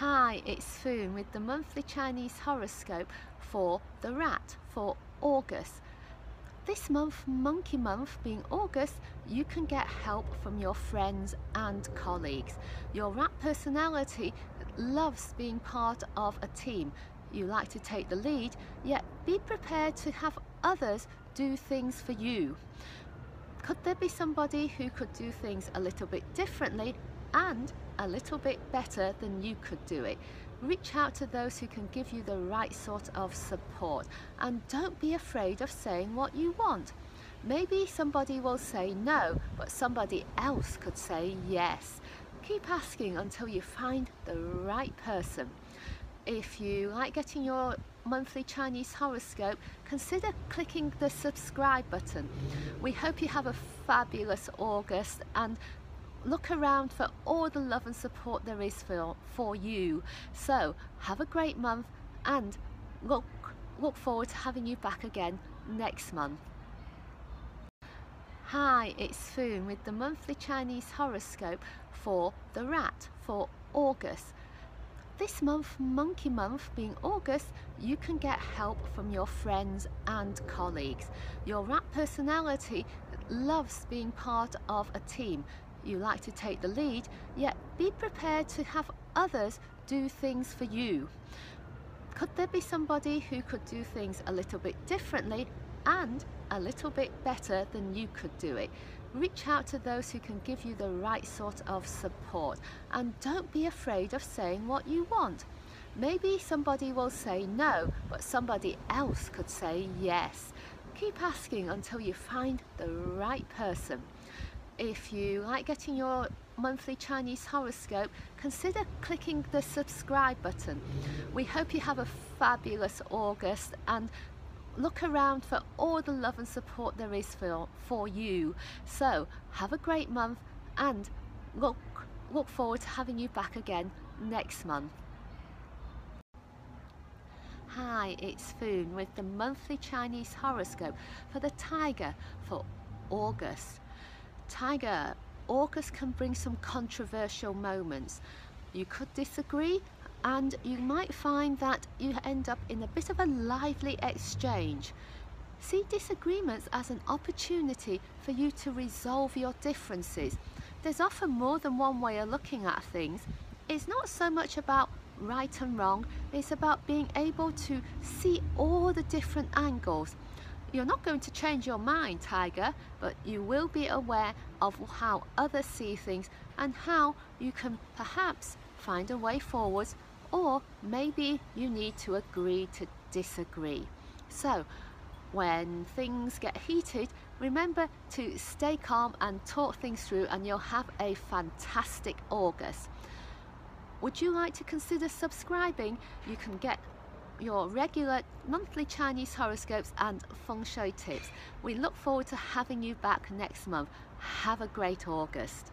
Hi, it's Foon with the monthly Chinese horoscope for the rat for August. This month, Monkey Month, being August, you can get help from your friends and colleagues. Your rat personality loves being part of a team. You like to take the lead, yet be prepared to have others do things for you. Could there be somebody who could do things a little bit differently and a little bit better than you could do it. Reach out to those who can give you the right sort of support and don't be afraid of saying what you want. Maybe somebody will say no, but somebody else could say yes. Keep asking until you find the right person. If you like getting your monthly Chinese horoscope, consider clicking the subscribe button. We hope you have a fabulous August and look around for all the love and support there is for, for you. So have a great month and look, look forward to having you back again next month. Hi, it's Foon with the monthly Chinese horoscope for the rat for August. This month, Monkey Month, being August, you can get help from your friends and colleagues. Your rat personality loves being part of a team you like to take the lead, yet be prepared to have others do things for you. Could there be somebody who could do things a little bit differently and a little bit better than you could do it? Reach out to those who can give you the right sort of support and don't be afraid of saying what you want. Maybe somebody will say no, but somebody else could say yes. Keep asking until you find the right person. If you like getting your monthly Chinese horoscope, consider clicking the subscribe button. We hope you have a fabulous August and look around for all the love and support there is for, for you. So have a great month and look, look forward to having you back again next month. Hi, it's Foon with the monthly Chinese horoscope for the Tiger for August. Tiger, August can bring some controversial moments. You could disagree and you might find that you end up in a bit of a lively exchange. See disagreements as an opportunity for you to resolve your differences. There's often more than one way of looking at things. It's not so much about right and wrong, it's about being able to see all the different angles you're not going to change your mind, Tiger, but you will be aware of how others see things and how you can perhaps find a way forward or maybe you need to agree to disagree. So, when things get heated, remember to stay calm and talk things through and you'll have a fantastic August. Would you like to consider subscribing? You can get your regular monthly Chinese horoscopes and feng shui tips. We look forward to having you back next month. Have a great August.